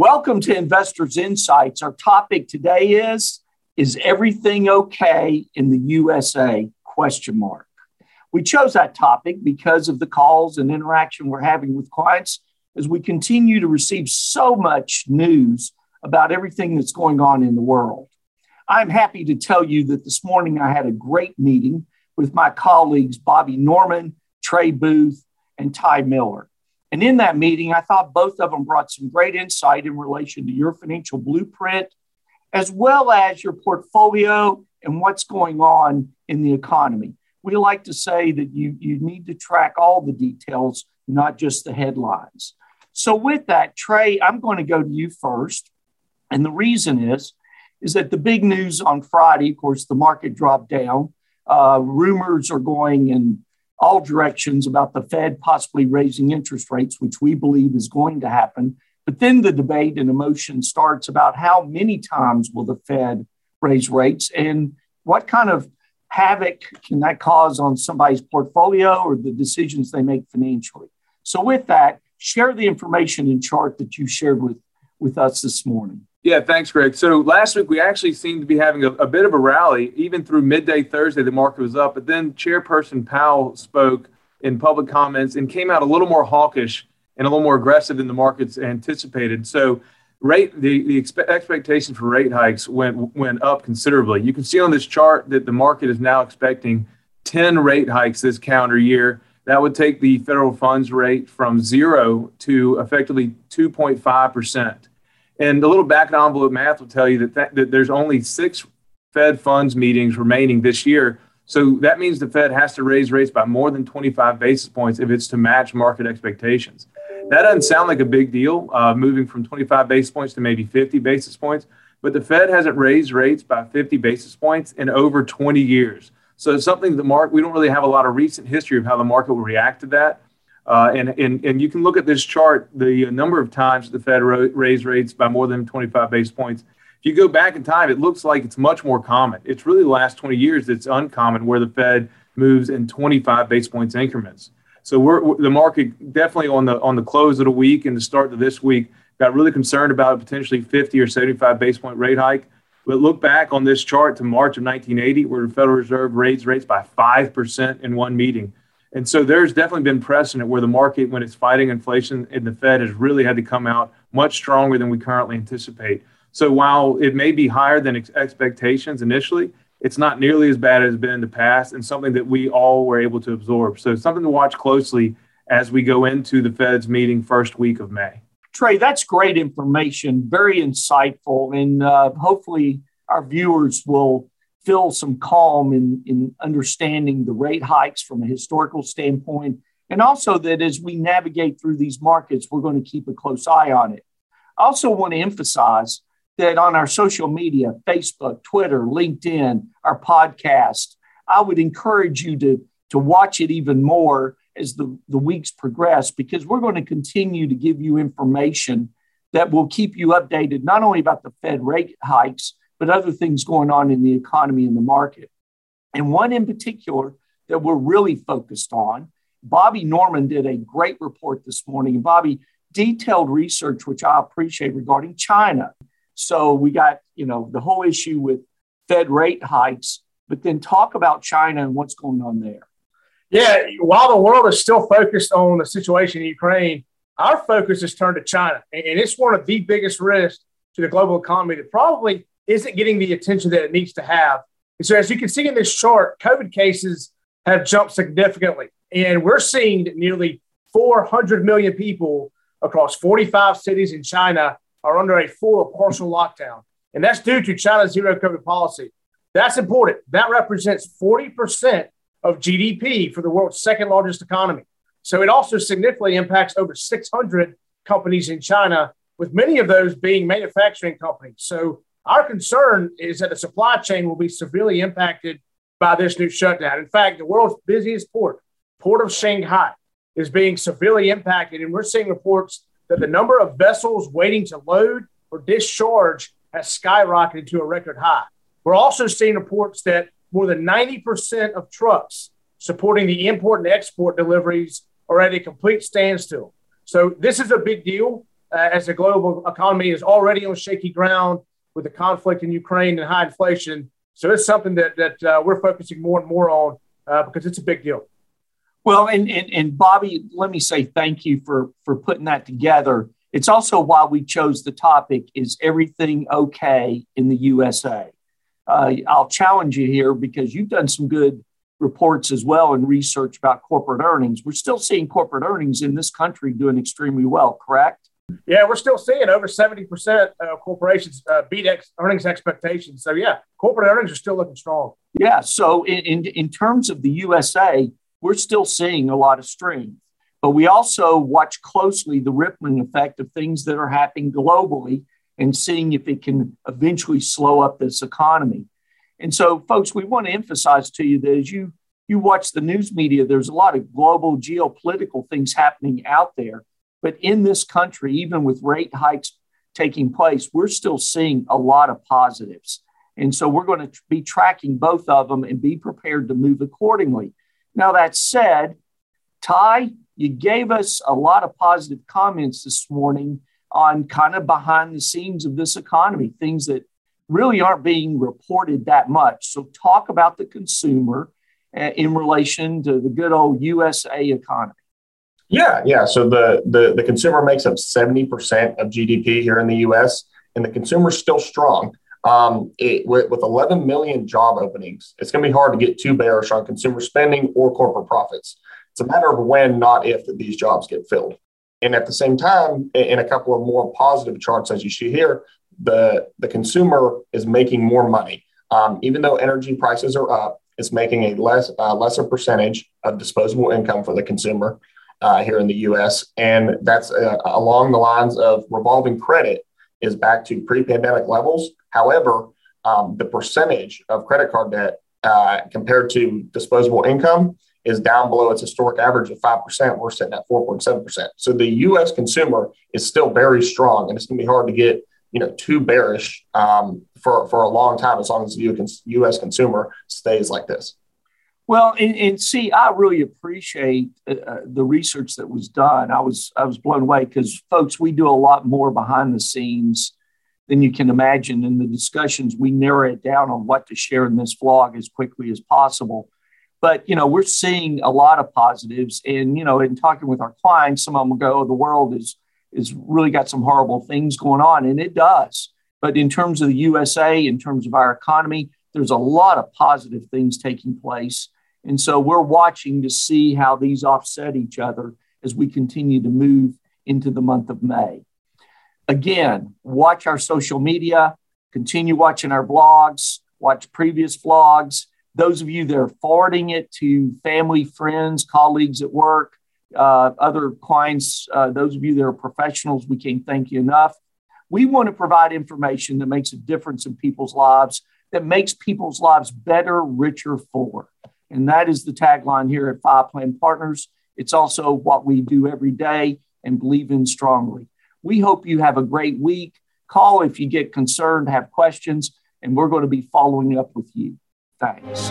Welcome to Investors Insights. Our topic today is Is everything okay in the USA? Question mark. We chose that topic because of the calls and interaction we're having with clients as we continue to receive so much news about everything that's going on in the world. I'm happy to tell you that this morning I had a great meeting with my colleagues, Bobby Norman, Trey Booth, and Ty Miller. And in that meeting, I thought both of them brought some great insight in relation to your financial blueprint, as well as your portfolio and what's going on in the economy. We like to say that you, you need to track all the details, not just the headlines. So, with that, Trey, I'm going to go to you first. And the reason is, is that the big news on Friday, of course, the market dropped down. Uh, rumors are going in all directions about the Fed possibly raising interest rates, which we believe is going to happen. But then the debate and emotion starts about how many times will the Fed raise rates and what kind of havoc can that cause on somebody's portfolio or the decisions they make financially. So, with that, share the information and chart that you shared with, with us this morning. Yeah, thanks, Greg. So last week we actually seemed to be having a, bit of a rally. Even through midday Thursday, the market was up. But then Chairperson Powell spoke in public comments and came out a little more hawkish and a little more aggressive than the markets anticipated. So rate the, the expe- expectation for rate hikes went went up considerably. You can see on this chart that the market is now expecting 10 rate hikes this calendar year. That would take the federal funds rate from zero to effectively 2.5 percent. And the little back envelope math will tell you that, that, that there's only six Fed funds meetings remaining this year. So that means the Fed has to raise rates by more than 25 basis points if it's to match market expectations. That doesn't sound like a big deal, uh, moving from 25 basis points to maybe 50 basis points. But the Fed hasn't raised rates by 50 basis points in over 20 years. So it's something the market, we don't really have a lot of recent history of how the market will react to that. Uh, and, and, and you can look at this chart, the number of times the Fed raised rates by more than 25 basis points. If you go back in time, it looks like it's much more common. It's really the last 20 years that's uncommon where the Fed moves in 25 basis points increments. So we're, we're, the market definitely on the on the close of the week and the start of this week got really concerned about a potentially 50 or 75 basis point rate hike. But look back on this chart to March of 1980, where the Federal Reserve raised rates by five percent in one meeting. And so there's definitely been precedent where the market, when it's fighting inflation, and the Fed has really had to come out much stronger than we currently anticipate. So while it may be higher than ex- expectations initially, it's not nearly as bad as it's been in the past and something that we all were able to absorb. So something to watch closely as we go into the Fed's meeting first week of May. Trey, that's great information, very insightful, and uh, hopefully our viewers will feel some calm in, in understanding the rate hikes from a historical standpoint. And also that as we navigate through these markets, we're going to keep a close eye on it. I also want to emphasize that on our social media, Facebook, Twitter, LinkedIn, our podcast, I would encourage you to, to watch it even more as the, the weeks progress because we're going to continue to give you information that will keep you updated not only about the Fed rate hikes, but other things going on in the economy and the market. And one in particular that we're really focused on, Bobby Norman did a great report this morning. And Bobby, detailed research, which I appreciate regarding China. So we got, you know, the whole issue with Fed rate hikes, but then talk about China and what's going on there. Yeah, while the world is still focused on the situation in Ukraine, our focus is turned to China. And it's one of the biggest risks to the global economy that probably isn't getting the attention that it needs to have. And so, as you can see in this chart, COVID cases have jumped significantly. And we're seeing that nearly 400 million people across 45 cities in China are under a full or partial lockdown. And that's due to China's zero COVID policy. That's important. That represents 40% of GDP for the world's second largest economy. So it also significantly impacts over 600 companies in China, with many of those being manufacturing companies. So our concern is that the supply chain will be severely impacted by this new shutdown. In fact, the world's busiest port, Port of Shanghai, is being severely impacted. And we're seeing reports that the number of vessels waiting to load or discharge has skyrocketed to a record high. We're also seeing reports that more than 90% of trucks supporting the import and export deliveries are at a complete standstill. So this is a big deal. uh, as the global economy is already on shaky ground with the conflict in Ukraine and high inflation. So it's something that, that uh, we're focusing more and more on uh, because it's a big deal. Well, and, and, and Bobby, let me say thank you for, for putting that together. It's also why we chose the topic is everything okay in the USA? Uh, I'll challenge you here because you've done some good reports as well and research about corporate earnings. We're still seeing corporate earnings in this country doing extremely well, correct? Yeah, we're still seeing over 70% of corporations uh, beat ex- earnings expectations. So, yeah, corporate earnings are still looking strong. Yeah. So, in, in, in terms of the USA, we're still seeing a lot of strength. But we also watch closely the rippling effect of things that are happening globally and seeing if it can eventually slow up this economy. And so, folks, we want to emphasize to you that as you you watch the news media, there's a lot of global geopolitical things happening out there. But in this country, even with rate hikes taking place, we're still seeing a lot of positives. And so we're going to be tracking both of them and be prepared to move accordingly. Now, that said, Ty, you gave us a lot of positive comments this morning on kind of behind the scenes of this economy, things that really aren't being reported that much. So, talk about the consumer uh, in relation to the good old USA economy. Yeah, yeah. So the the, the consumer makes up seventy percent of GDP here in the U.S. and the consumer's still strong. Um, it, with, with 11 million job openings, it's going to be hard to get too bearish on consumer spending or corporate profits. It's a matter of when, not if, that these jobs get filled. And at the same time, in a couple of more positive charts, as you see here, the, the consumer is making more money. Um, even though energy prices are up, it's making a less uh, lesser percentage of disposable income for the consumer uh, here in the U.S. And that's uh, along the lines of revolving credit is back to pre-pandemic levels. However, um, the percentage of credit card debt uh, compared to disposable income is down below its historic average of 5%. We're sitting at 4.7%. So the U.S. consumer is still very strong, and it's going to be hard to get you know too bearish um, for, for a long time as long as the U.S. consumer stays like this. Well, and, and see, I really appreciate uh, uh, the research that was done. I was I was blown away because, folks, we do a lot more behind the scenes than you can imagine. In the discussions, we narrow it down on what to share in this vlog as quickly as possible. But you know, we're seeing a lot of positives, and you know, in talking with our clients, some of them go, oh, "The world is is really got some horrible things going on," and it does. But in terms of the USA, in terms of our economy, there's a lot of positive things taking place, and so we're watching to see how these offset each other as we continue to move into the month of May. Again, watch our social media, continue watching our blogs, watch previous vlogs those of you that are forwarding it to family, friends, colleagues at work, uh, other clients, uh, those of you that are professionals, we can't thank you enough. We want to provide information that makes a difference in people's lives, that makes people's lives better, richer, fuller. And that is the tagline here at Five Plan Partners. It's also what we do every day and believe in strongly. We hope you have a great week. Call if you get concerned, have questions, and we're going to be following up with you. Thanks.